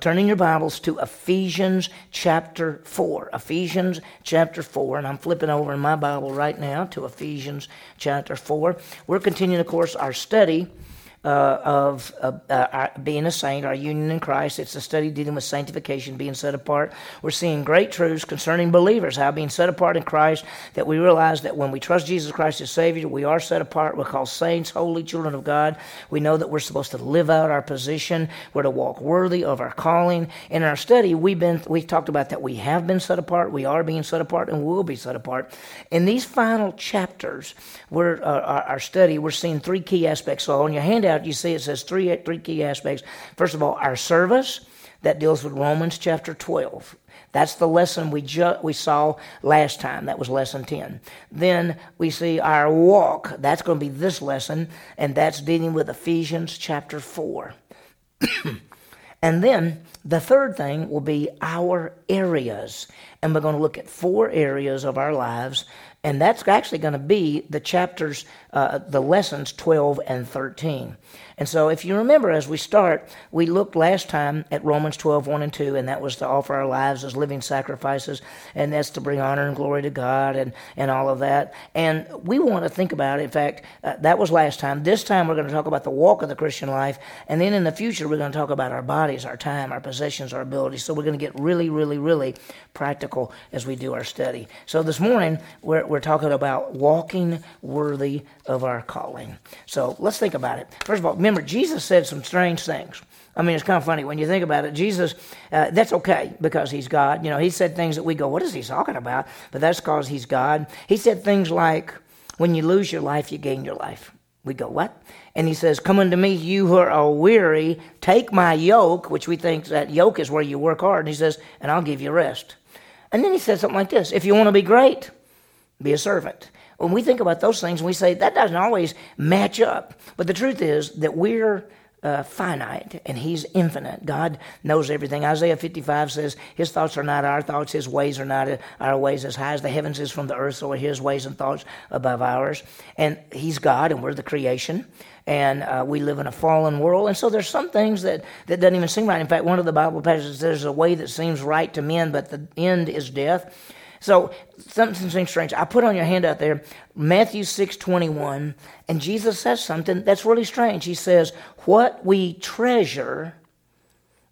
Turning your Bibles to Ephesians chapter 4. Ephesians chapter 4, and I'm flipping over in my Bible right now to Ephesians chapter 4. We're continuing, of course, our study uh, of uh, uh, being a saint, our union in Christ. It's a study dealing with sanctification, being set apart. We're seeing great truths concerning believers, how being set apart in Christ, that we realize that when we trust Jesus Christ as Savior, we are set apart. We're called saints, holy children of God. We know that we're supposed to live out our position. We're to walk worthy of our calling. In our study, we've been we talked about that we have been set apart, we are being set apart, and will be set apart. In these final chapters, we're uh, our, our study, we're seeing three key aspects. So on your handout out, you see it says three, three key aspects. First of all, our service, that deals with Romans chapter 12. That's the lesson we, ju- we saw last time. That was lesson 10. Then we see our walk. That's going to be this lesson, and that's dealing with Ephesians chapter 4. and then the third thing will be our areas. And we're going to look at four areas of our lives and that's actually going to be the chapters, uh, the lessons 12 and 13. And so, if you remember, as we start, we looked last time at Romans 12, 1 and 2, and that was to offer our lives as living sacrifices, and that's to bring honor and glory to God and, and all of that. And we want to think about it. In fact, uh, that was last time. This time, we're going to talk about the walk of the Christian life. And then in the future, we're going to talk about our bodies, our time, our possessions, our abilities. So, we're going to get really, really, really practical as we do our study. So, this morning, we're, we're talking about walking worthy of our calling. So, let's think about it. First of all, remember, Jesus said some strange things. I mean, it's kind of funny when you think about it. Jesus, uh, that's okay because he's God. You know, he said things that we go, what is he talking about? But that's because he's God. He said things like, when you lose your life, you gain your life. We go, what? And he says, Come unto me, you who are weary, take my yoke, which we think that yoke is where you work hard. And he says, and I'll give you rest. And then he says something like this If you want to be great, be a servant when we think about those things, we say that doesn't always match up. But the truth is that we're uh, finite and he's infinite. God knows everything. Isaiah 55 says, His thoughts are not our thoughts, His ways are not our ways. As high as the heavens is from the earth, so are His ways and thoughts above ours. And He's God and we're the creation. And uh, we live in a fallen world. And so there's some things that, that doesn't even seem right. In fact, one of the Bible passages says, There's a way that seems right to men, but the end is death. So something seems strange. I put on your hand out there Matthew 6 21, and Jesus says something that's really strange. He says, What we treasure,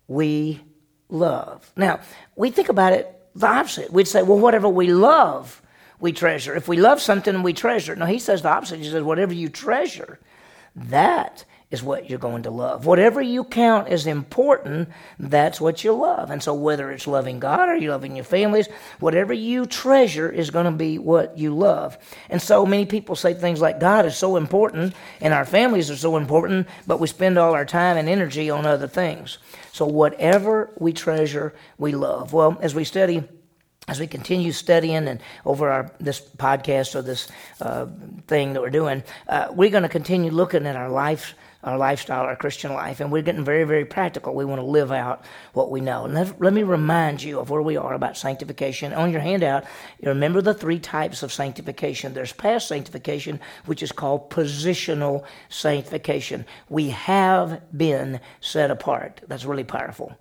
we love. Now, we think about it the opposite. We'd say, Well, whatever we love, we treasure. If we love something, we treasure. No, he says the opposite. He says, Whatever you treasure, that is what you're going to love. Whatever you count as important, that's what you love. And so, whether it's loving God or you loving your families, whatever you treasure is going to be what you love. And so, many people say things like, God is so important and our families are so important, but we spend all our time and energy on other things. So, whatever we treasure, we love. Well, as we study, as we continue studying and over our this podcast or this uh, thing that we're doing, uh, we're going to continue looking at our life our lifestyle, our Christian life, and we're getting very, very practical. We want to live out what we know. Let, let me remind you of where we are about sanctification. On your handout, you remember the three types of sanctification. There's past sanctification, which is called positional sanctification. We have been set apart. That's really powerful.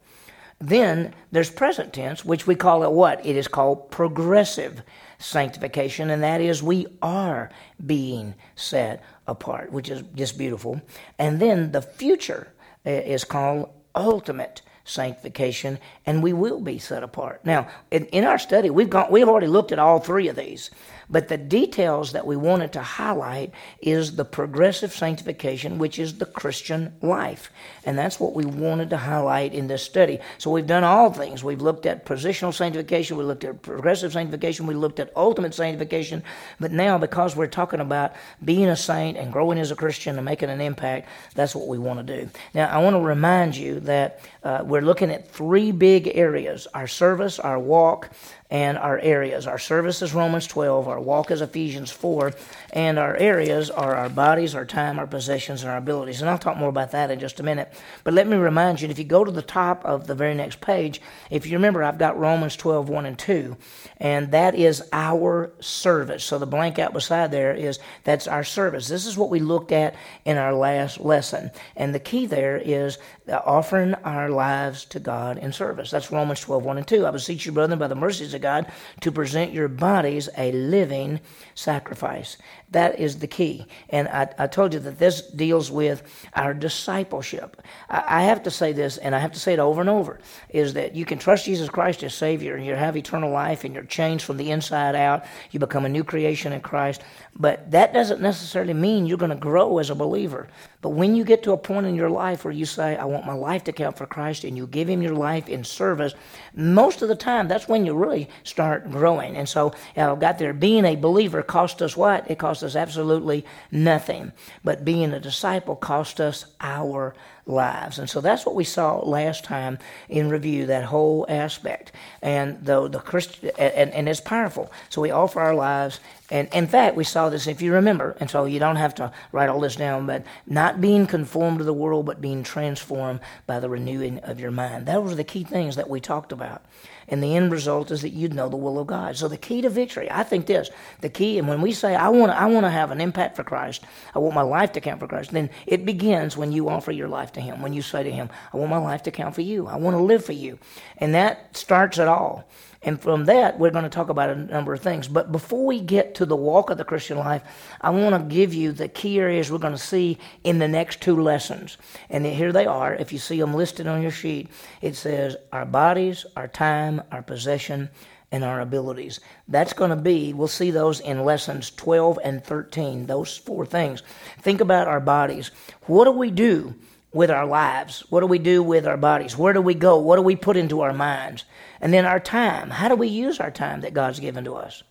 Then there's present tense, which we call it what? It is called progressive sanctification, and that is we are being set apart, which is just beautiful. And then the future is called ultimate sanctification, and we will be set apart. Now, in, in our study, we've gone, we've already looked at all three of these. But the details that we wanted to highlight is the progressive sanctification, which is the Christian life. And that's what we wanted to highlight in this study. So we've done all things. We've looked at positional sanctification, we looked at progressive sanctification, we looked at ultimate sanctification. But now, because we're talking about being a saint and growing as a Christian and making an impact, that's what we want to do. Now, I want to remind you that uh, we're looking at three big areas our service, our walk, and our areas. Our service is Romans 12, our walk is Ephesians 4, and our areas are our bodies, our time, our possessions, and our abilities. And I'll talk more about that in just a minute. But let me remind you if you go to the top of the very next page, if you remember, I've got Romans 12, 1 and 2, and that is our service. So the blank out beside there is that's our service. This is what we looked at in our last lesson. And the key there is offering our lives to God in service. That's Romans 12, 1 and 2. I beseech you, brethren, by the mercies of God, to present your bodies a living sacrifice. That is the key. And I, I told you that this deals with our discipleship. I, I have to say this, and I have to say it over and over, is that you can trust Jesus Christ as Savior, and you have eternal life, and you're changed from the inside out. You become a new creation in Christ. But that doesn't necessarily mean you're going to grow as a believer. But when you get to a point in your life where you say, I want my life to count for Christ, and you give Him your life in service, most of the time, that's when you really start growing. And so uh, I've got there, being a believer cost us what? It cost us absolutely nothing. But being a disciple cost us our lives. And so that's what we saw last time in review, that whole aspect. And though the Christian, and, and it's powerful. So we offer our lives. And in fact, we saw this, if you remember, and so you don't have to write all this down, but not being conformed to the world, but being transformed by the renewing of your mind. Those were the key things that we talked about. And the end result is that you'd know the will of God. So the key to victory, I think this, the key, and when we say, I want to, I want to have an impact for Christ, I want my life to count for Christ, then it begins when you offer your life to Him, when you say to Him, I want my life to count for you. I want to live for you. And that starts it all. And from that, we're going to talk about a number of things. But before we get to the walk of the Christian life, I want to give you the key areas we're going to see in the next two lessons. And here they are. If you see them listed on your sheet, it says our bodies, our time, our possession, and our abilities. That's going to be, we'll see those in lessons 12 and 13, those four things. Think about our bodies. What do we do with our lives? What do we do with our bodies? Where do we go? What do we put into our minds? And then our time. How do we use our time that God's given to us?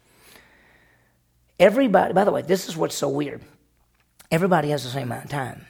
Everybody, by the way, this is what's so weird. Everybody has the same amount of time,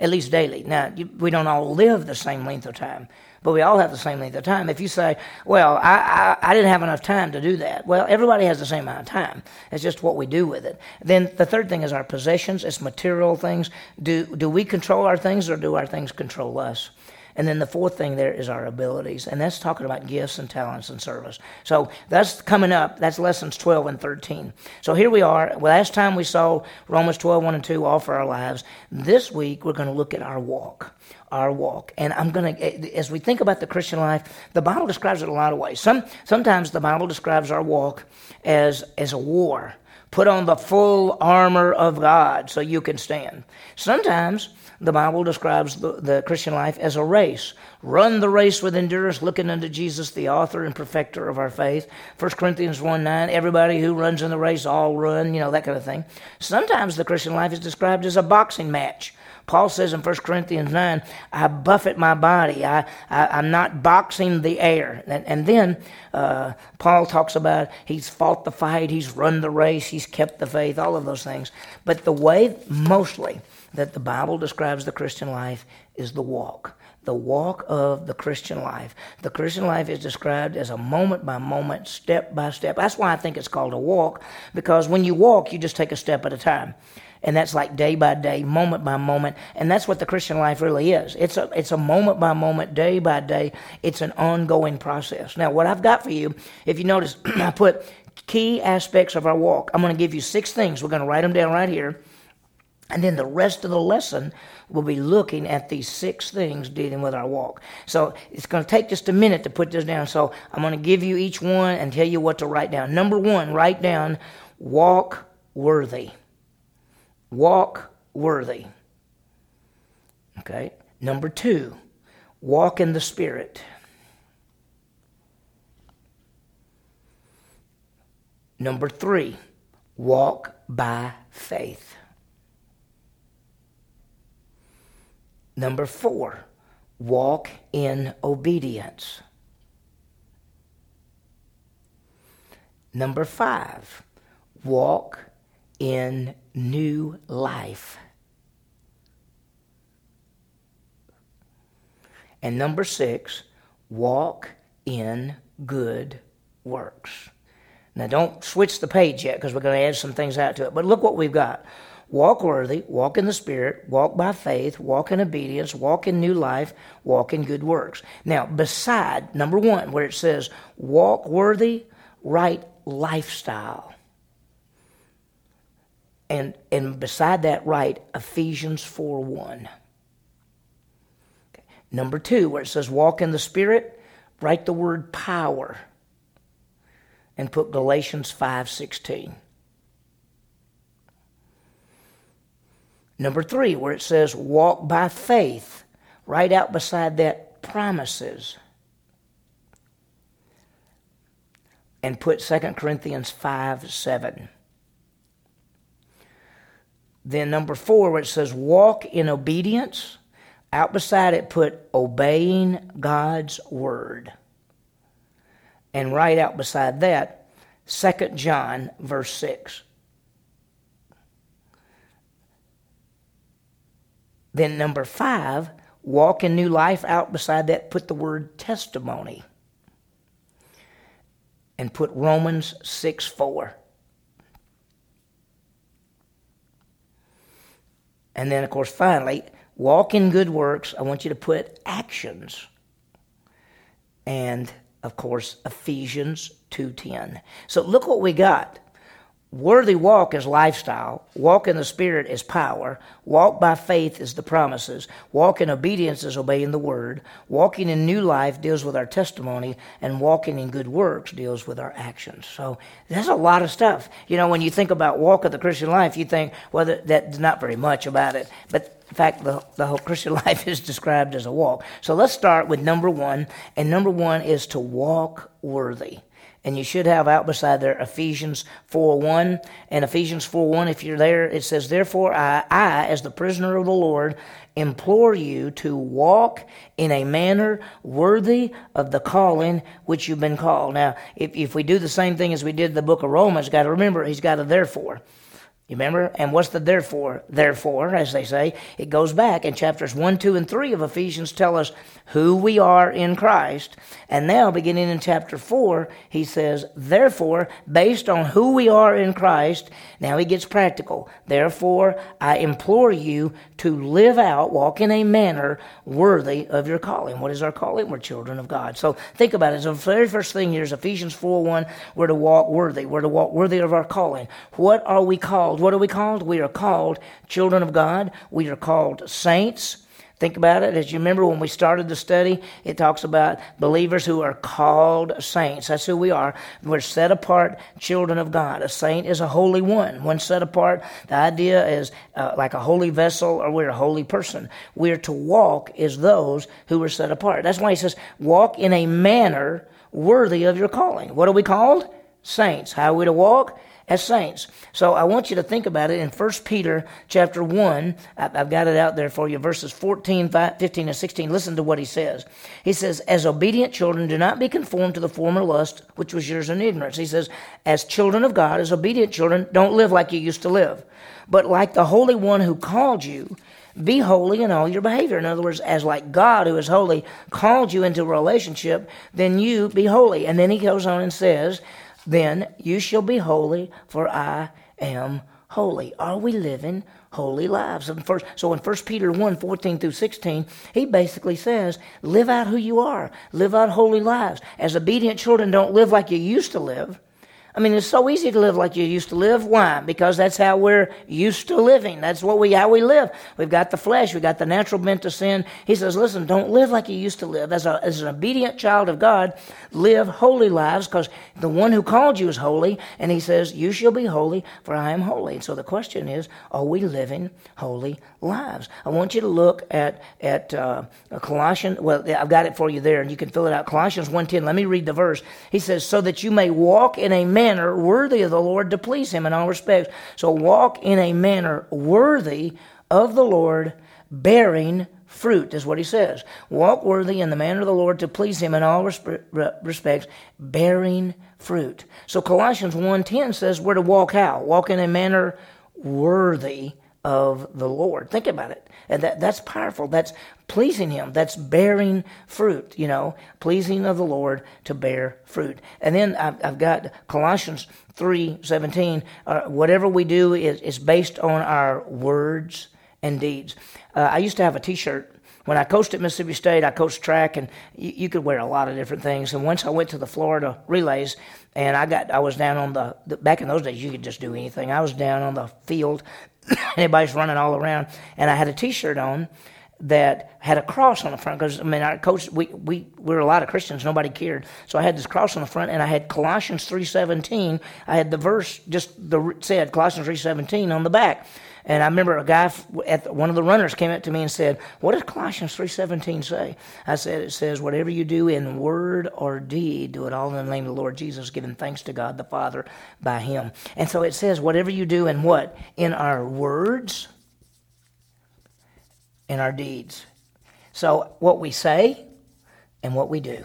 at least daily. Now, we don't all live the same length of time, but we all have the same length of time. If you say, well, I, I, I, didn't have enough time to do that, well, everybody has the same amount of time. It's just what we do with it. Then the third thing is our possessions, it's material things. Do, do we control our things or do our things control us? And then the fourth thing there is our abilities, and that's talking about gifts and talents and service. So that's coming up. That's lessons 12 and 13. So here we are. Last time we saw Romans 12, 1 and 2, offer our lives. This week we're going to look at our walk. Our walk. And I'm going to, eh, as we think about the Christian life, the Bible describes it a lot of ways. Some, sometimes the Bible describes our walk as, as a war. Put on the full armor of God so you can stand. Sometimes the Bible describes the, the, Christian life as a race. Run the race with endurance, looking unto Jesus, the author and perfecter of our faith. 1 Corinthians 1 9, everybody who runs in the race all run, you know, that kind of thing. Sometimes the Christian life is described as a boxing match. Paul says in 1 Corinthians 9, I buffet my body. I, I, am not boxing the air. And, and then uh, Paul talks about he's fought the fight, he's run the race, he's kept the faith, all of those things. But the way, mostly, that the Bible describes the Christian life is the walk. The walk of the Christian life. The Christian life is described as a moment by moment, step by step. That's why I think it's called a walk, because when you walk, you just take a step at a time. And that's like day by day, moment by moment. And that's what the Christian life really is. It's a, it's a moment by moment, day by day. It's an ongoing process. Now, what I've got for you, if you notice, I put key aspects of our walk. I'm going to give you six things. We're going to write them down right here. And then the rest of the lesson will be looking at these six things dealing with our walk. So it's going to take just a minute to put this down. So I'm going to give you each one and tell you what to write down. Number one, write down walk worthy. Walk worthy. Okay. Number two, walk in the Spirit. Number three, walk by faith. Number four, walk in obedience. Number five, walk in new life. And number six, walk in good works. Now, don't switch the page yet because we're going to add some things out to it. But look what we've got walk worthy, walk in the Spirit, walk by faith, walk in obedience, walk in new life, walk in good works. Now, beside number one, where it says walk worthy, write lifestyle. And, and beside that, write Ephesians 4 1. Number two, where it says walk in the Spirit, write the word power and put Galatians 5:16. Number 3 where it says walk by faith, write out beside that promises. And put 2 Corinthians 5 7. Then number 4 where it says walk in obedience, out beside it put obeying God's word and write out beside that, 2 John, verse 6. Then, number five, walk in new life. Out beside that, put the word testimony. And put Romans 6 4. And then, of course, finally, walk in good works. I want you to put actions. And of course, Ephesians 2:10. So look what we got. Worthy walk is lifestyle. Walk in the Spirit is power. Walk by faith is the promises. Walk in obedience is obeying the word. Walking in new life deals with our testimony, and walking in good works deals with our actions. So there's a lot of stuff. You know, when you think about walk of the Christian life, you think, well, that's not very much about it. But in fact, the, the whole Christian life is described as a walk. So let's start with number one, and number one is to walk worthy and you should have out beside there Ephesians 4:1 and Ephesians 4:1 if you're there it says therefore I, I as the prisoner of the Lord implore you to walk in a manner worthy of the calling which you've been called. Now if, if we do the same thing as we did the book of Romans got to remember he's got a therefore you remember? And what's the therefore? Therefore, as they say, it goes back in chapters 1, 2, and 3 of Ephesians tell us who we are in Christ. And now, beginning in chapter 4, he says, Therefore, based on who we are in Christ, now he gets practical. Therefore, I implore you to live out, walk in a manner worthy of your calling. What is our calling? We're children of God. So think about it. So the very first thing here is Ephesians 4, 1, we're to walk worthy. We're to walk worthy of our calling. What are we called? Called. What are we called? We are called children of God. We are called saints. Think about it. As you remember when we started the study, it talks about believers who are called saints. That's who we are. We're set apart children of God. A saint is a holy one. One set apart. The idea is uh, like a holy vessel or we're a holy person. We're to walk as those who are set apart. That's why he says, walk in a manner worthy of your calling. What are we called? Saints. How are we to walk? As saints. So I want you to think about it in 1 Peter chapter 1. I've got it out there for you, verses 14, 15, and 16. Listen to what he says. He says, As obedient children, do not be conformed to the former lust which was yours in ignorance. He says, As children of God, as obedient children, don't live like you used to live, but like the Holy One who called you. Be holy in all your behavior. In other words, as like God, who is holy, called you into a relationship, then you be holy. And then he goes on and says, then you shall be holy, for I am holy. Are we living holy lives? First, so in 1 Peter 1 14 through 16, he basically says, live out who you are, live out holy lives. As obedient children, don't live like you used to live. I mean, it's so easy to live like you used to live. Why? Because that's how we're used to living. That's what we how we live. We've got the flesh. We've got the natural bent to sin. He says, listen, don't live like you used to live. As, a, as an obedient child of God, live holy lives because the one who called you is holy. And he says, you shall be holy, for I am holy. And so the question is, are we living holy lives? I want you to look at at uh, Colossians. Well, I've got it for you there, and you can fill it out. Colossians 1.10. Let me read the verse. He says, so that you may walk in a manner worthy of the Lord to please him in all respects. So walk in a manner worthy of the Lord, bearing fruit, is what he says. Walk worthy in the manner of the Lord to please him in all respects, bearing fruit. So Colossians 1.10 says we're to walk how? Walk in a manner worthy of the Lord. Think about it. And that, that's powerful. That's pleasing Him. That's bearing fruit, you know, pleasing of the Lord to bear fruit. And then I've, I've got Colossians 3 17. Uh, whatever we do is, is based on our words and deeds. Uh, I used to have a t shirt when I coached at Mississippi State, I coached track, and you, you, could wear a lot of different things. And once I went to the Florida relays, and I got, I was down on the, the back in those days, you could just do anything. I was down on the field, everybody's running all around, and I had a T-shirt on, that had a cross on the front because I mean our coach we, we we were a lot of Christians nobody cared. So I had this cross on the front and I had Colossians three seventeen. I had the verse just the said Colossians three seventeen on the back and I remember a guy at the, one of the runners came up to me and said what does Colossians three seventeen say I said it says whatever you do in word or deed do it all in the name of the Lord Jesus giving thanks to God the Father by Him and so it says whatever you do in what in our words in our deeds. So, what we say and what we do.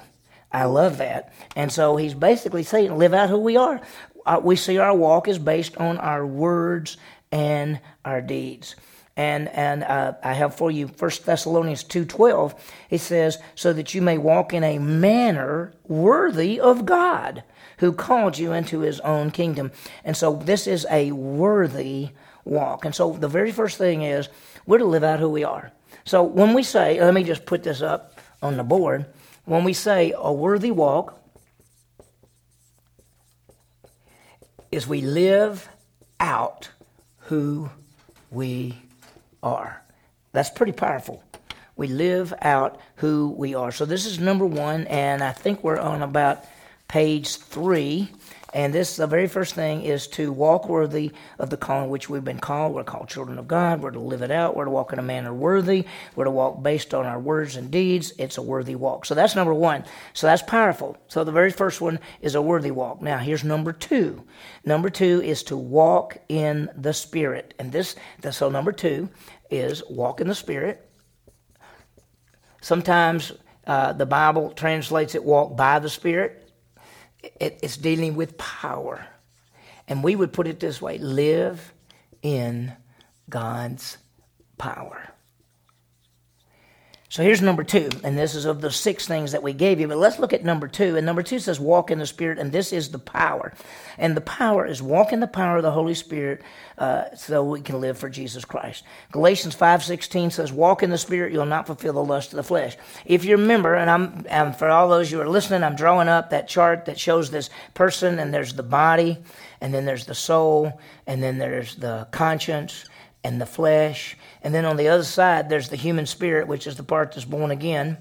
I love that. And so, he's basically saying, live out who we are. Uh, we see our walk is based on our words and our deeds. And, and uh, I have for you 1 Thessalonians 2.12. It says, so that you may walk in a manner worthy of God who called you into his own kingdom. And so this is a worthy walk. And so the very first thing is we're to live out who we are. So when we say, let me just put this up on the board. When we say a worthy walk, is we live out who we are. That's pretty powerful. We live out who we are. So this is number one, and I think we're on about page three. And this, the very first thing, is to walk worthy of the calling which we've been called. We're called children of God. We're to live it out. We're to walk in a manner worthy. We're to walk based on our words and deeds. It's a worthy walk. So that's number one. So that's powerful. So the very first one is a worthy walk. Now here's number two. Number two is to walk in the Spirit. And this, so number two is walk in the Spirit. Sometimes uh, the Bible translates it walk by the Spirit it, it's dealing with power. And we would put it this way live in God's power. So here's number two, and this is of the six things that we gave you. But let's look at number two. And number two says, walk in the Spirit, and this is the power. And the power is walk in the power of the Holy Spirit uh, so we can live for Jesus Christ. Galatians 5.16 says, walk in the Spirit, you'll not fulfill the lust of the flesh. If you remember, and I'm and for all those who are listening, I'm drawing up that chart that shows this person, and there's the body, and then there's the soul, and then there's the conscience, and the flesh. And then on the other side, there's the human spirit, which is the part that's born again.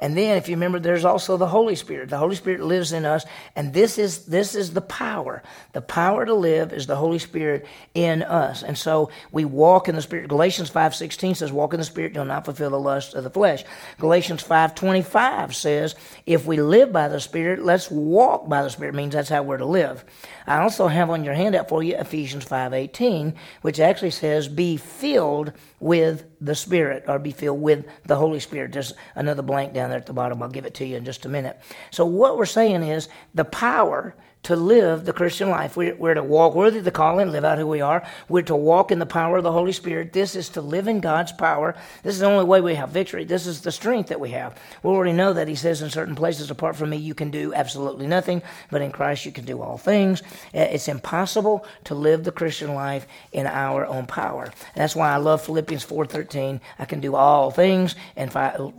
And then, if you remember, there's also the Holy Spirit. The Holy Spirit lives in us, and this is this is the power. The power to live is the Holy Spirit in us, and so we walk in the Spirit. Galatians five sixteen says, "Walk in the Spirit; you'll not fulfill the lust of the flesh." Galatians five twenty five says, "If we live by the Spirit, let's walk by the Spirit." It means that's how we're to live. I also have on your handout for you Ephesians five eighteen, which actually says, "Be filled with the Spirit," or "Be filled with the Holy Spirit." There's another blank down there at the bottom. I'll give it to you in just a minute. So, what we're saying is the power to live the Christian life. We're, we're, to walk worthy of the calling, live out who we are. We're to walk in the power of the Holy Spirit. This is to live in God's power. This is the only way we have victory. This is the strength that we have. We already know that He says in certain places, apart from me, you can do absolutely nothing, but in Christ you can do all things. Uh, it's impossible to live the Christian life in our own power. that's why I love Philippians 4.13. I can do all things. And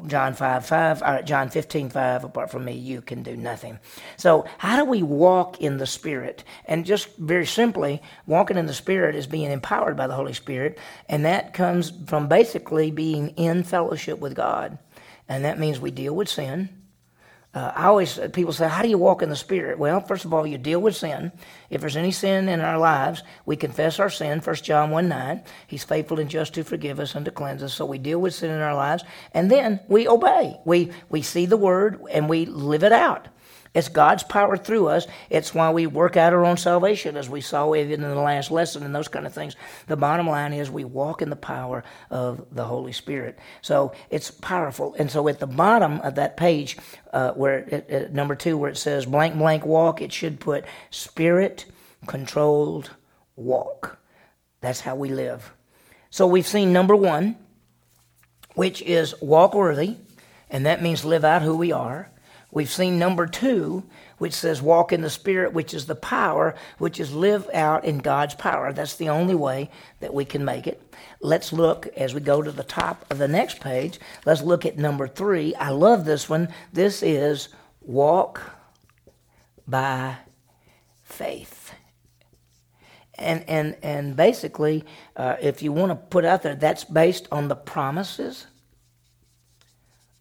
John 5, 5, John 15, 5, apart from me, you can do nothing. So how do we walk walk in the Spirit. And just very simply, walking in the Spirit is being empowered by the Holy Spirit, and that comes from basically being in fellowship with God. And that means we deal with sin. Uh, I always, people say, How do you walk in the Spirit? Well, first of all, you deal with sin. If there's any sin in our lives, we confess our sin, 1 John 1 9. He's faithful and just to forgive us and to cleanse us. So we deal with sin in our lives, and then we obey. We, we see the Word and we live it out. It's God's power through us. It's why we work out our own salvation, as we saw even in the last lesson and those kind of things. The bottom line is we walk in the power of the Holy Spirit. So it's powerful. And so at the bottom of that page, uh, where it, it, number two, where it says blank blank walk, it should put spirit controlled walk. That's how we live. So we've seen number one, which is walk worthy, and that means live out who we are. We've seen number two, which says walk in the Spirit, which is the power, which is live out in God's power. That's the only way that we can make it. Let's look as we go to the top of the next page. Let's look at number three. I love this one. This is walk by faith. And, and, and basically, uh, if you want to put out there, that's based on the promises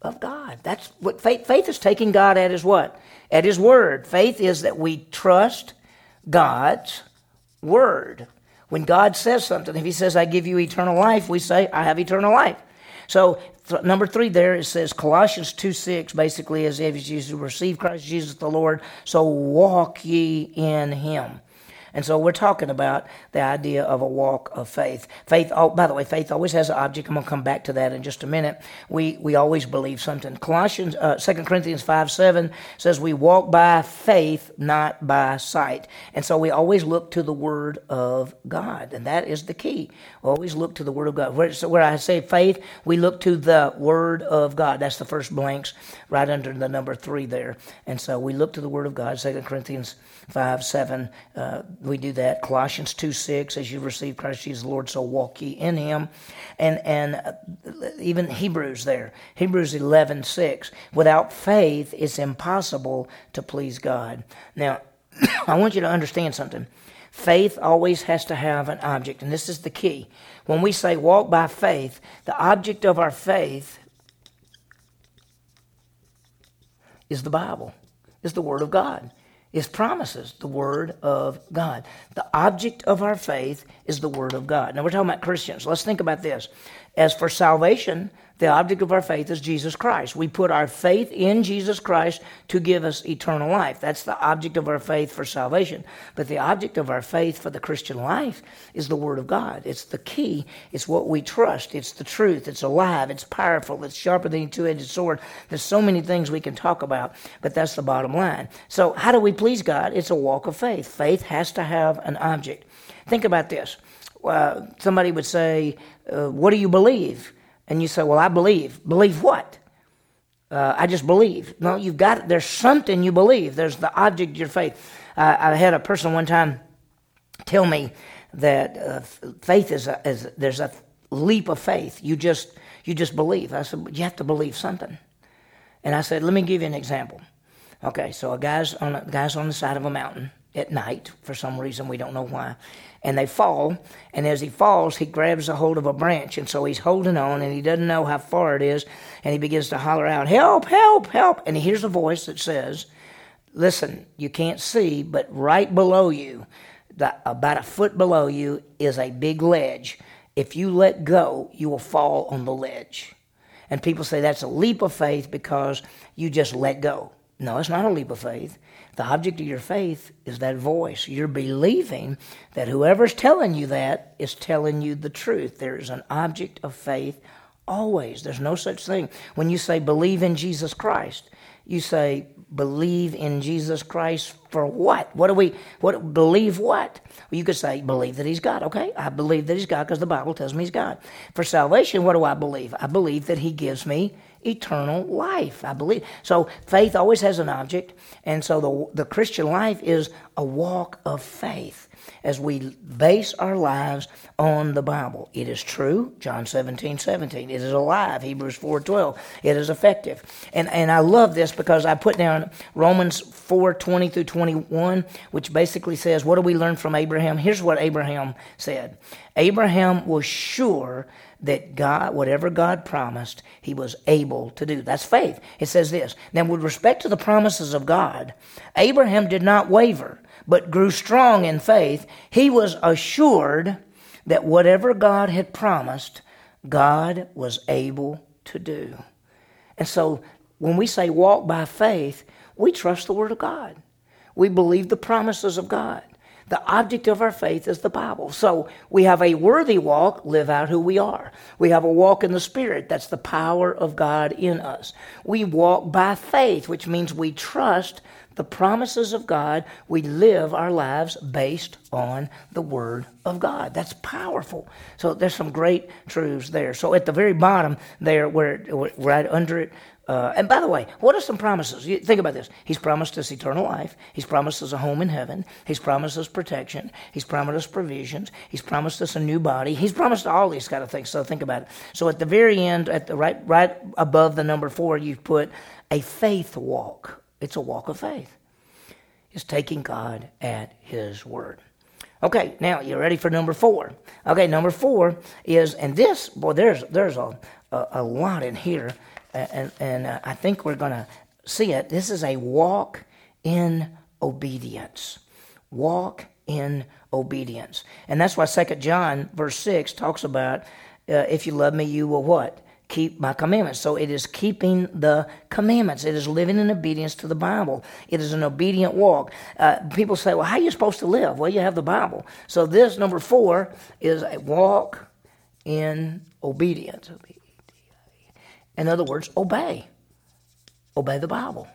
of God. That's what faith faith is taking God at his what? At his word. Faith is that we trust God's word. When God says something, if he says I give you eternal life, we say I have eternal life. So th- number three there it says Colossians 2 6 basically is if you receive Christ Jesus the Lord, so walk ye in him. And so we're talking about the idea of a walk of faith. Faith, oh, by the way, faith always has an object. I'm going to come back to that in just a minute. We, we always believe something. Colossians, uh, 2 Corinthians 5 7 says we walk by faith, not by sight. And so we always look to the Word of God. And that is the key. We always look to the Word of God. Where, so where I say faith, we look to the Word of God. That's the first blanks right under the number three there. And so we look to the Word of God, 2 Corinthians 5 7. Uh, we do that. Colossians 2 6, as you receive Christ Jesus the Lord, so walk ye in him. And, and uh, even Hebrews there, Hebrews 11 6. Without faith, it's impossible to please God. Now, I want you to understand something. Faith always has to have an object, and this is the key. When we say walk by faith, the object of our faith is the Bible, is the Word of God is promises, the Word of God. The object of our faith is the Word of God. Now we're talking about Christians. Let's think about this. As for salvation, the object of our faith is Jesus Christ. We put our faith in Jesus Christ to give us eternal life. That's the object of our faith for salvation. But the object of our faith for the Christian life is the Word of God. It's the key. It's what we trust. It's the truth. It's alive. It's powerful. It's sharper than a two edged sword. There's so many things we can talk about, but that's the bottom line. So, how do we please God? It's a walk of faith. Faith has to have an object. Think about this. Uh, somebody would say, uh, What do you believe? And you say, Well, I believe. Believe what? Uh, I just believe. No, you've got, there's something you believe. There's the object of your faith. Uh, I had a person one time tell me that uh, faith is, a, is, there's a leap of faith. You just, you just believe. I said, You have to believe something. And I said, Let me give you an example. Okay, so a guy's on, a guy's on the side of a mountain at night for some reason, we don't know why and they fall. And as he falls, he grabs a hold of a branch. And so he's holding on and he doesn't know how far it is. And he begins to holler out, Help, help, help. And he hears a voice that says, Listen, you can't see, but right below you, the, about a foot below you, is a big ledge. If you let go, you will fall on the ledge. And people say that's a leap of faith because you just let go. No, it's not a leap of faith. The object of your faith is that voice. You're believing that whoever's telling you that is telling you the truth. There is an object of faith always. There's no such thing. When you say believe in Jesus Christ, you say believe in Jesus Christ for what? What do we what believe what? Well, you could say believe that he's God. Okay, I believe that he's God because the Bible tells me he's God. For salvation, what do I believe? I believe that he gives me eternal life. I believe. So faith always has an object, and so the, the Christian life is a walk of faith as we base our lives on the Bible. It is true, John 17, 17. It is alive, Hebrews 4, 12. It is effective. And, and I love this because I put down Romans 4, 20 through 21, which basically says, what do we learn from Abraham? Here's what Abraham said. Abraham was sure that God, whatever God promised, he was able to do. That's faith. It says this. Now, with respect to the promises of God, Abraham did not waver, but grew strong in faith. He was assured that whatever God had promised, God was able to do. And so, when we say walk by faith, we trust the Word of God. We believe the promises of God. The object of our faith is the Bible. So we have a worthy walk, live out who we are. We have a walk in the Spirit, that's the power of God in us. We walk by faith, which means we trust the promises of God. We live our lives based on the Word of God. That's powerful. So there's some great truths there. So at the very bottom there, where right under it, uh, and by the way, what are some promises? You think about this. He's promised us eternal life. He's promised us a home in heaven. He's promised us protection. He's promised us provisions. He's promised us a new body. He's promised all these kind of things. So think about it. So at the very end, at the right, right above the number four, you've put a faith walk. It's a walk of faith. It's taking God at His word. Okay, now you're ready for number four. Okay, number four is, and this, boy, there's there's a, a, a lot in here and, and uh, I think we're going to see it. This is a walk in obedience. Walk in obedience. And that's why Second John, verse 6, talks about uh, if you love me, you will what? Keep my commandments. So it is keeping the commandments. It is living in obedience to the Bible. It is an obedient walk. Uh, people say, well, how are you supposed to live? Well, you have the Bible. So this, number four, is a walk in obedience. In other words, obey. Obey the Bible.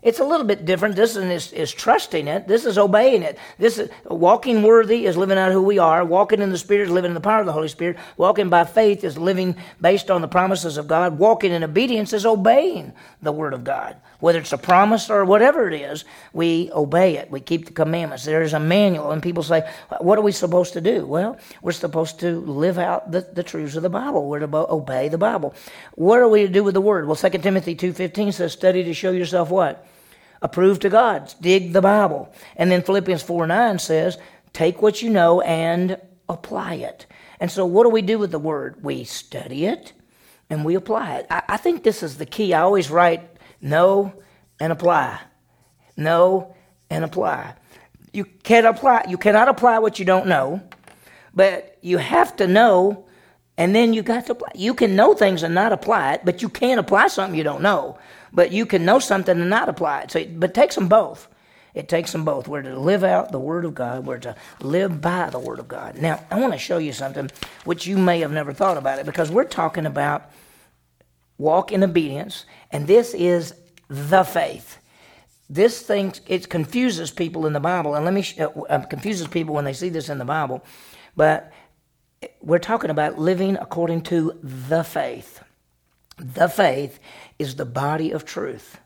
It's a little bit different. This is, is trusting it. This is obeying it. This is walking worthy is living out who we are. Walking in the Spirit is living in the power of the Holy Spirit. Walking by faith is living based on the promises of God. Walking in obedience is obeying the Word of God. Whether it's a promise or whatever it is, we obey it. We keep the commandments. There is a manual, and people say, "What are we supposed to do?" Well, we're supposed to live out the, the truths of the Bible. We're to obey the Bible. What are we to do with the Word? Well, 2 Timothy two fifteen says, "Study to show yourself what." approved to God. Dig the Bible. And then Philippians 4 9 says, take what you know and apply it. And so, what do we do with the word? We study it and we apply it. I, I think this is the key. I always write know and apply. Know and apply. You can't apply. You cannot apply what you don't know, but you have to know, and then you got to apply. You can know things and not apply it, but you can't apply something you don't know but you can know something and not apply it. So, but it takes them both. It takes them both. We're to live out the Word of God. We're to live by the Word of God. Now, I want to show you something which you may have never thought about it because we're talking about walk in obedience, and this is the faith. This thing it confuses people in the Bible, and let me uh, uh, confuses people when they see this in the Bible. But we're talking about living according to the faith. The faith is the body of truth.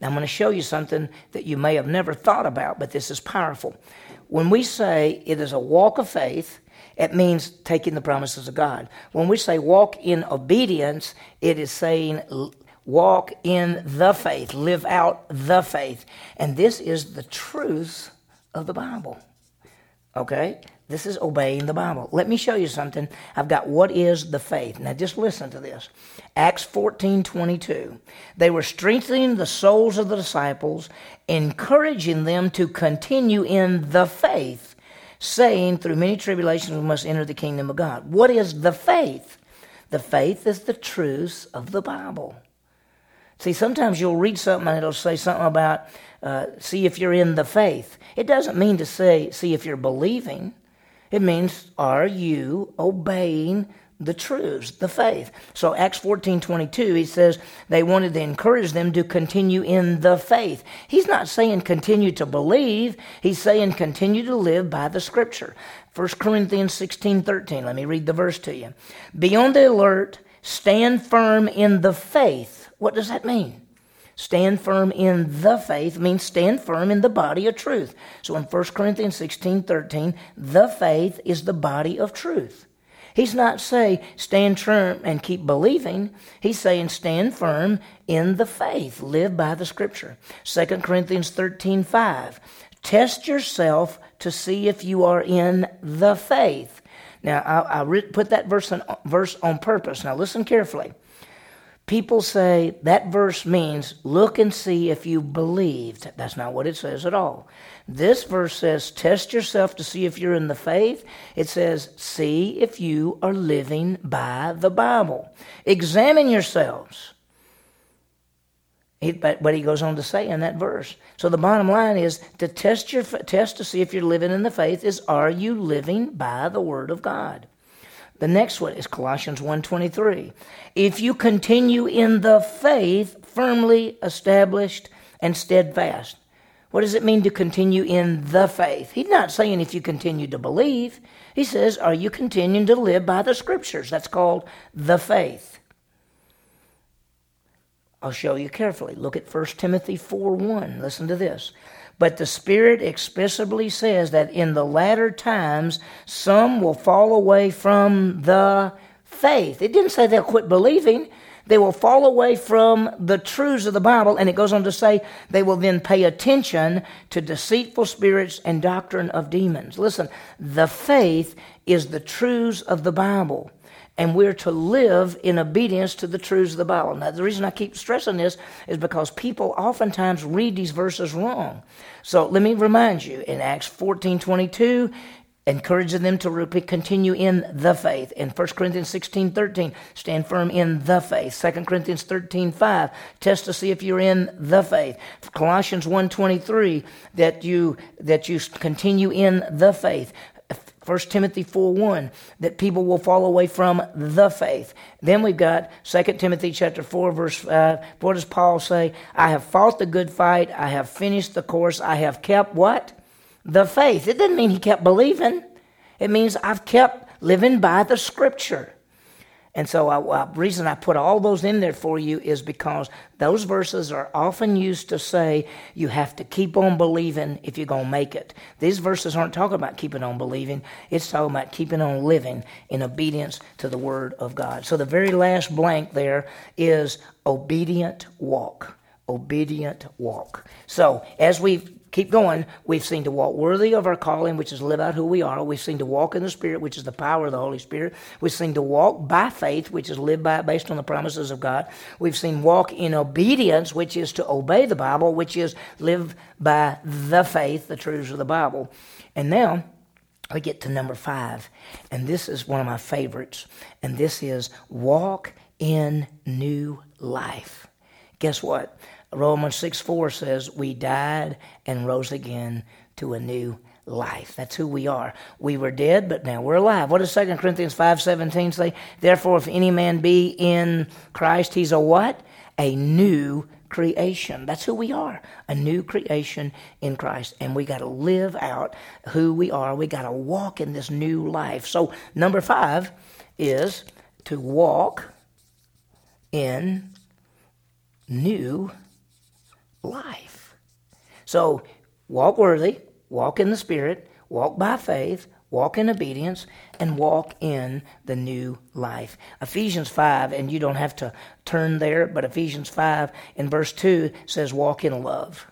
Now, I'm going to show you something that you may have never thought about, but this is powerful. When we say it is a walk of faith, it means taking the promises of God. When we say walk in obedience, it is saying walk in the faith, live out the faith. And this is the truth of the Bible. Okay? This is obeying the Bible. Let me show you something. I've got what is the faith. Now just listen to this. Acts 14 22. They were strengthening the souls of the disciples, encouraging them to continue in the faith, saying, Through many tribulations we must enter the kingdom of God. What is the faith? The faith is the truths of the Bible. See, sometimes you'll read something and it'll say something about uh, see if you're in the faith. It doesn't mean to say see if you're believing. It means, are you obeying the truths, the faith? So Acts 14 22, he says they wanted to encourage them to continue in the faith. He's not saying continue to believe, he's saying continue to live by the scripture. 1 Corinthians 16 13, let me read the verse to you. Be on the alert, stand firm in the faith. What does that mean? Stand firm in the faith means stand firm in the body of truth. So in 1 Corinthians 16 13, the faith is the body of truth. He's not saying stand firm and keep believing. He's saying stand firm in the faith. Live by the scripture. 2 Corinthians 13 5. Test yourself to see if you are in the faith. Now, I, I put that verse on, verse on purpose. Now, listen carefully. People say that verse means look and see if you believed. That's not what it says at all. This verse says test yourself to see if you're in the faith. It says see if you are living by the Bible. Examine yourselves. but he goes on to say in that verse. So the bottom line is to test your test to see if you're living in the faith is are you living by the word of God? The next one is Colossians 1:23. If you continue in the faith firmly established and steadfast. What does it mean to continue in the faith? He's not saying if you continue to believe. He says, are you continuing to live by the scriptures? That's called the faith. I'll show you carefully. Look at 1 Timothy 4 1. Listen to this. But the Spirit explicitly says that in the latter times some will fall away from the faith. It didn't say they'll quit believing. They will fall away from the truths of the Bible, and it goes on to say they will then pay attention to deceitful spirits and doctrine of demons. Listen, the faith is the truths of the Bible. And we're to live in obedience to the truths of the Bible. Now, the reason I keep stressing this is because people oftentimes read these verses wrong. So let me remind you in Acts 14 22, encouraging them to repeat, continue in the faith. In 1 Corinthians 16 13, stand firm in the faith. 2 Corinthians 13 5, test to see if you're in the faith. Colossians 1 23, that you, that you continue in the faith. 1 Timothy 4 1, that people will fall away from the faith. Then we've got 2 Timothy chapter 4, verse 5. What does Paul say? I have fought the good fight, I have finished the course, I have kept what? The faith. It doesn't mean he kept believing. It means I've kept living by the scripture. And so, the reason I put all those in there for you is because those verses are often used to say you have to keep on believing if you're going to make it. These verses aren't talking about keeping on believing, it's talking about keeping on living in obedience to the Word of God. So, the very last blank there is obedient walk. Obedient walk. So, as we've keep going. We've seen to walk worthy of our calling, which is live out who we are. We've seen to walk in the Spirit, which is the power of the Holy Spirit. We've seen to walk by faith, which is live by based on the promises of God. We've seen walk in obedience, which is to obey the Bible, which is live by the faith, the truths of the Bible. And now we get to number five, and this is one of my favorites, and this is walk in new life. Guess what? Romans 6 4 says, We died and rose again to a new life. That's who we are. We were dead, but now we're alive. What does 2 Corinthians 5 17 say? Therefore, if any man be in Christ, he's a what? A new creation. That's who we are. A new creation in Christ. And we got to live out who we are. We got to walk in this new life. So, number five is to walk in new life. So walk worthy, walk in the Spirit, walk by faith, walk in obedience, and walk in the new life. Ephesians 5, and you don't have to turn there, but Ephesians 5 in verse 2 says, walk in love.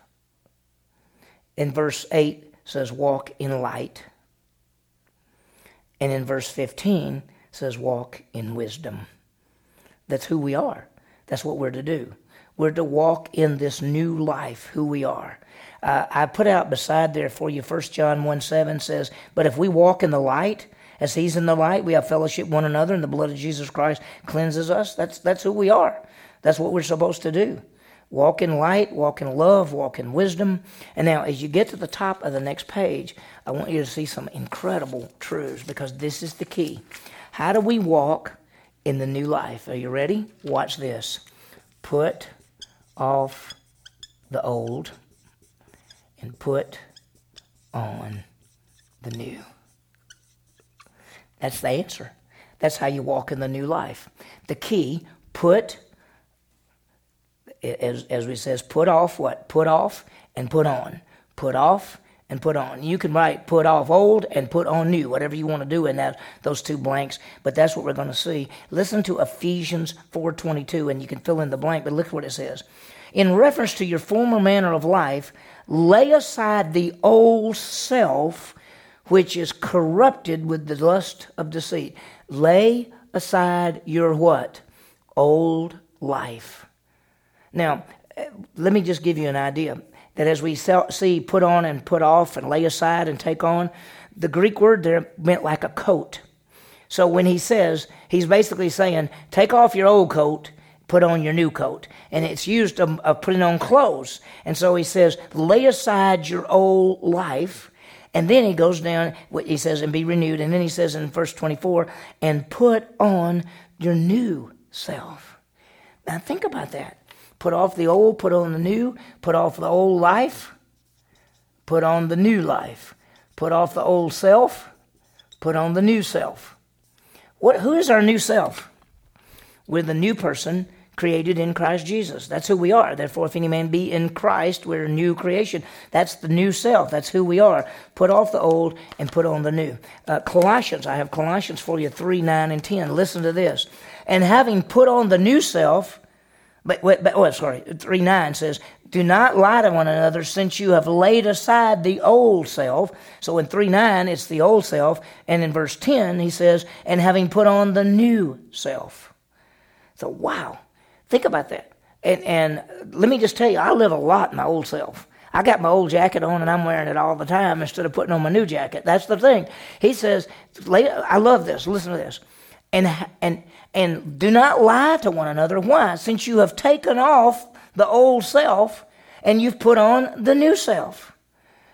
In verse 8 says, walk in light. And in verse 15 says, walk in wisdom. That's who we are. That's what we're to do. We're to walk in this new life, who we are. Uh, I put out beside there for you, 1 John 1 7 says, But if we walk in the light, as he's in the light, we have fellowship one another, and the blood of Jesus Christ cleanses us. That's, that's who we are. That's what we're supposed to do. Walk in light, walk in love, walk in wisdom. And now, as you get to the top of the next page, I want you to see some incredible truths because this is the key. How do we walk in the new life? Are you ready? Watch this. Put off the old and put on the new. That's the answer. That's how you walk in the new life. The key, put, as, as we says, put off what? Put off and put on. Put off and put on. You can write put off old and put on new, whatever you want to do in that those two blanks, but that's what we're going to see. Listen to Ephesians 4:22 and you can fill in the blank, but look what it says. In reference to your former manner of life, lay aside the old self which is corrupted with the lust of deceit. Lay aside your what? Old life. Now, eh, let me just give you an idea that as we see put on and put off and lay aside and take on, the Greek word there meant like a coat. So when he says, he's basically saying, take off your old coat, put on your new coat. And it's used of, of putting on clothes. And so he says, lay aside your old life. And then he goes down, he says, and be renewed. And then he says in verse 24, and put on your new self. Now think about that. Put off the old, put on the new, put off the old life, put on the new life. Put off the old self, put on the new self. What, who is our new self? We're the new person created in Christ Jesus. That's who we are. Therefore, if any man be in Christ, we're a new creation. That's the new self. That's who we are. Put off the old and put on the new. Uh, Colossians, I have Colossians for you 3, 9, and 10. Listen to this. And having put on the new self, but, but oh, sorry, 3 9 says, Do not lie to one another, since you have laid aside the old self. So in 3 9, it's the old self. And in verse 10, he says, and having put on the new self. So, wow. Think about that. And, and let me just tell you, I live a lot in my old self. I got my old jacket on and I'm wearing it all the time instead of putting on my new jacket. That's the thing. He says, I love this. Listen to this. And, and, and do not lie to one another. Why? Since you have taken off the old self and you've put on the new self.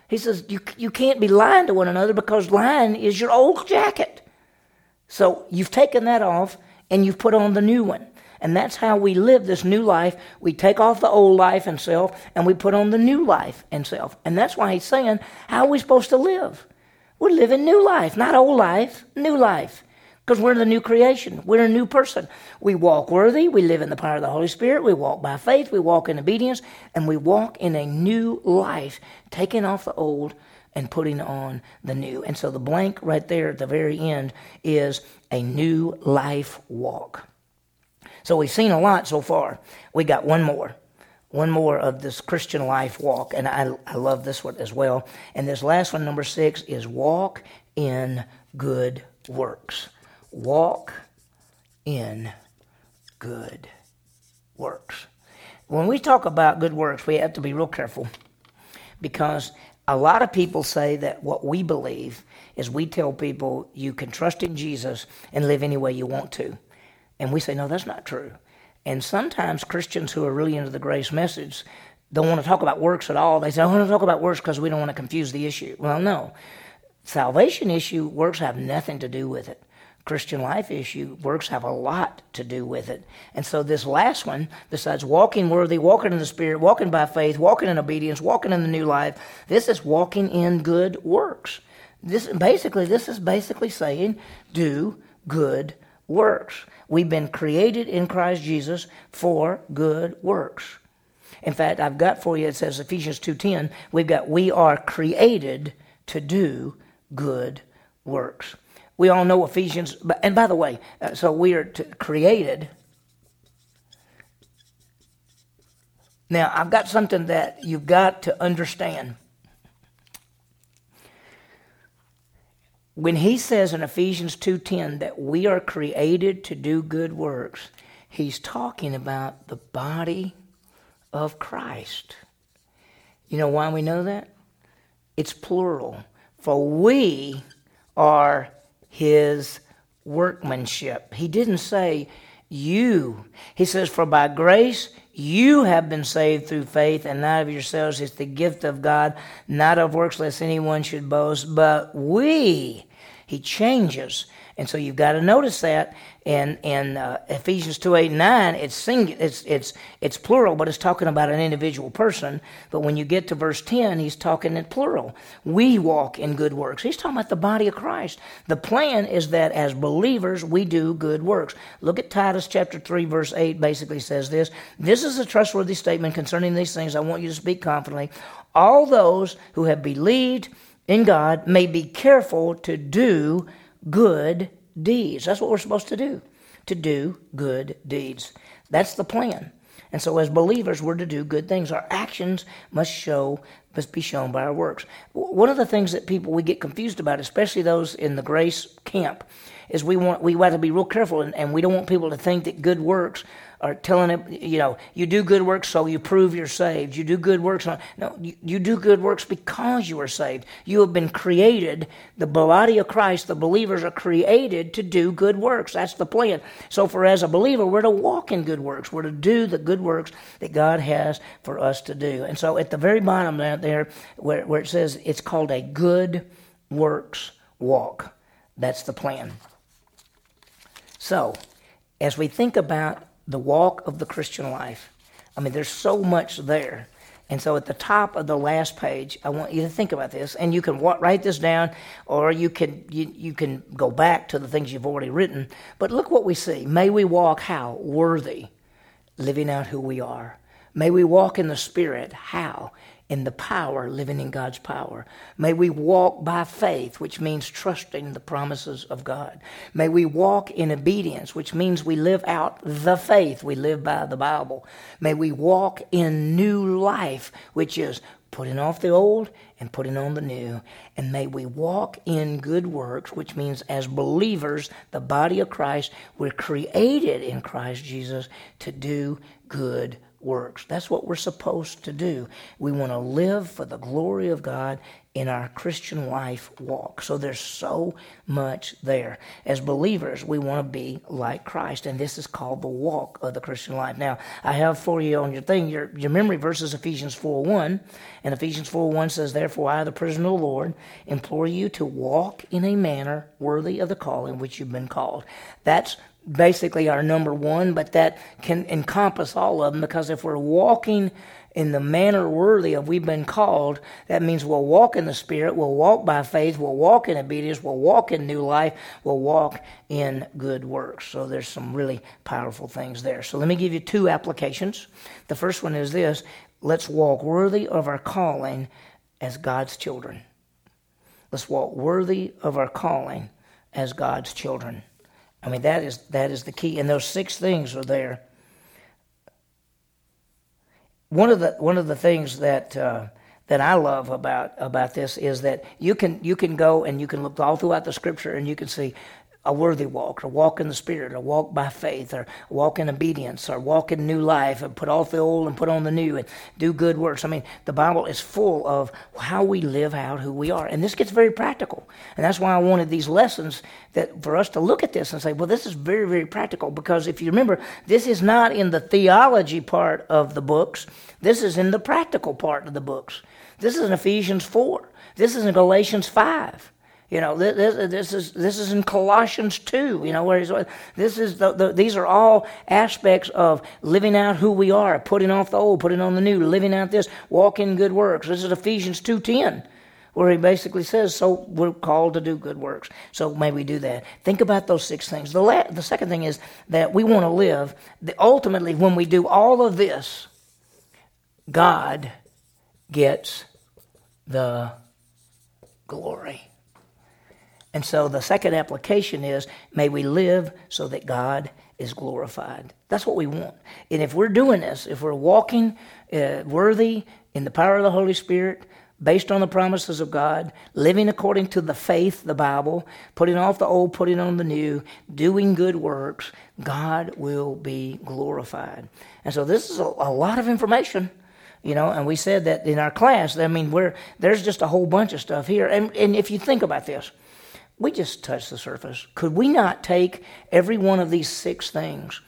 He says, you, you can't be lying to one another because lying is your old jacket. So you've taken that off and you've put on the new one. And that's how we live this new life. We take off the old life and self and we put on the new life and self. And that's why he's saying, how are we supposed to live? We're living new life, not old life, new life. Because we're the new creation. We're a new person. We walk worthy. We live in the power of the Holy Spirit. We walk by faith. We walk in obedience. And we walk in a new life, taking off the old and putting on the new. And so the blank right there at the very end is a new life walk. So we've seen a lot so far. We got one more. One more of this Christian life walk. And I, I love this one as well. And this last one, number six, is walk in good works. Walk in good works. When we talk about good works, we have to be real careful because a lot of people say that what we believe is we tell people you can trust in Jesus and live any way you want to. And we say, no, that's not true. And sometimes Christians who are really into the grace message don't want to talk about works at all. They say, I want to talk about works because we don't want to confuse the issue. Well, no. Salvation issue, works have nothing to do with it. Christian life issue, works have a lot to do with it. And so this last one, besides walking worthy, walking in the Spirit, walking by faith, walking in obedience, walking in the new life, this is walking in good works. This basically, this is basically saying, do good works. We've been created in Christ Jesus for good works. In fact, I've got for you, it says Ephesians 2.10, we've got, we are created to do good works. We all know Ephesians, and by the way, uh, so we are created. Now, I've got something that you've got to understand. when he says in Ephesians 2:10 that we are created to do good works, he's talking about the body of Christ. You know why we know that? It's plural. For we are his workmanship. He didn't say you. He says, For by grace you have been saved through faith, and not of yourselves. It's the gift of God, not of works, lest anyone should boast. But we, he changes. And so you've got to notice that in in uh, Ephesians two eight nine, it's sing, it's it's it's plural, but it's talking about an individual person. But when you get to verse ten, he's talking in plural. We walk in good works. He's talking about the body of Christ. The plan is that as believers we do good works. Look at Titus chapter three verse eight. Basically says this. This is a trustworthy statement concerning these things. I want you to speak confidently. All those who have believed in God may be careful to do good deeds. That's what we're supposed to do, to do good deeds. That's the plan. And so, as believers, we're to do good things. Our actions must show, must be shown by our works. One of the things that people we get confused about, especially those in the grace camp, is we want we want to be real careful, and, and we don't want people to think that good works are telling him, you know, you do good works so you prove you're saved. You do good works. On, No, you, you do good works because you are saved. You have been created. The body of Christ, the believers are created to do good works. That's the plan. So for as a believer, we're to walk in good works. We're to do the good works that God has for us to do. And so at the very bottom there, where, where it says it's called a good works walk. That's the plan. So, as we think about the walk of the Christian life. I mean, there's so much there. And so at the top of the last page, I want you to think about this, and you can write this down, or you can you, you can go back to the things you've already written. But look what we see. May we walk how worthy, living out who we are, May we walk in the Spirit. How? In the power, living in God's power. May we walk by faith, which means trusting the promises of God. May we walk in obedience, which means we live out the faith. We live by the Bible. May we walk in new life, which is putting off the old and putting on the new. And may we walk in good works, which means as believers, the body of Christ, we're created in Christ Jesus to do good works. That's what we're supposed to do. We want to live for the glory of God in our Christian life walk. So there's so much there. As believers, we want to be like Christ, and this is called the walk of the Christian life. Now, I have for you on your thing, your, your memory verses Ephesians 4 1. And Ephesians 4 1 says, Therefore, I, the prisoner of the Lord, implore you to walk in a manner worthy of the calling which you've been called. That's basically our number one, but that can encompass all of them because if we're walking in the manner worthy of we've been called, that means we'll walk in the Spirit, we'll walk by faith, we'll walk in obedience, we'll walk in new life, we'll walk in good works. So there's some really powerful things there. So let me give you two applications. The first one is this let's walk worthy of our calling as God's children. Let's walk worthy of our calling as God's children. I mean, that is, that is the key. And those six things are there. One of the, one of the things that, uh, that I love about, about this is that you can, you can go and you can look all throughout the scripture and you can see a worthy walk, or walk in the Spirit, or walk by faith, or walk in obedience, or walk in new life, and put off the old and put on the new, and do good works. I mean, the Bible is full of how we live out who we are. And this gets very practical. And that's why I wanted these lessons that for us to look at this and say, well, this is very, very practical. Because if you remember, this is not in the theology part of the books, this is in the practical part of the books. This is in Ephesians 4. This is in Galatians 5. You know, this, this, is this is in Colossians two. You know, where he's, this is the, the, these are all aspects of living out who we are, putting off the old, putting on the new, living out this, walking in good works. This is Ephesians two ten, where he basically says, "So we're called to do good works." So may we do that. Think about those six things. The la- the second thing is that we want to live. The, ultimately, when we do all of this, God gets the glory. And so the second application is may we live so that God is glorified. That's what we want. And if we're doing this, if we're walking uh, worthy in the power of the Holy Spirit, based on the promises of God, living according to the faith, the Bible, putting off the old, putting on the new, doing good works, God will be glorified. And so this is a, a lot of information you know and we said that in our class i mean we're there's just a whole bunch of stuff here and, and if you think about this we just touched the surface. Could we not take every one of these six things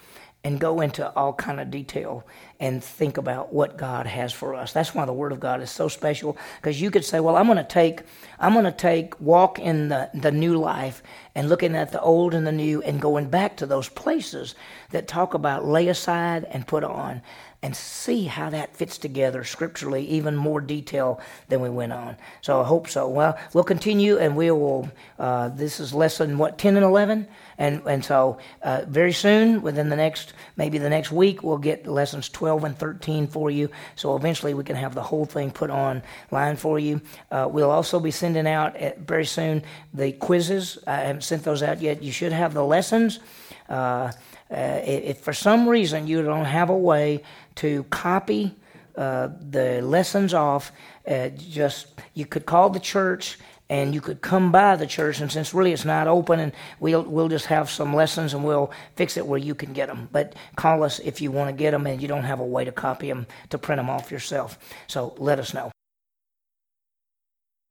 and go into all kind of detail and think about what God has for us. That's why the Word of God is so special because you could say, "Well, I'm going to take, I'm going to take walk in the the new life and looking at the old and the new and going back to those places that talk about lay aside and put on." And see how that fits together scripturally, even more detail than we went on. So I hope so. Well, we'll continue and we will. Uh, this is lesson, what, 10 and 11? And, and so uh, very soon, within the next, maybe the next week, we'll get lessons 12 and 13 for you. So eventually we can have the whole thing put on line for you. Uh, we'll also be sending out at, very soon the quizzes. I haven't sent those out yet. You should have the lessons. Uh, uh, if for some reason you don't have a way to copy uh, the lessons off, uh, just you could call the church and you could come by the church. And since really it's not open, and we'll we'll just have some lessons and we'll fix it where you can get them. But call us if you want to get them and you don't have a way to copy them to print them off yourself. So let us know.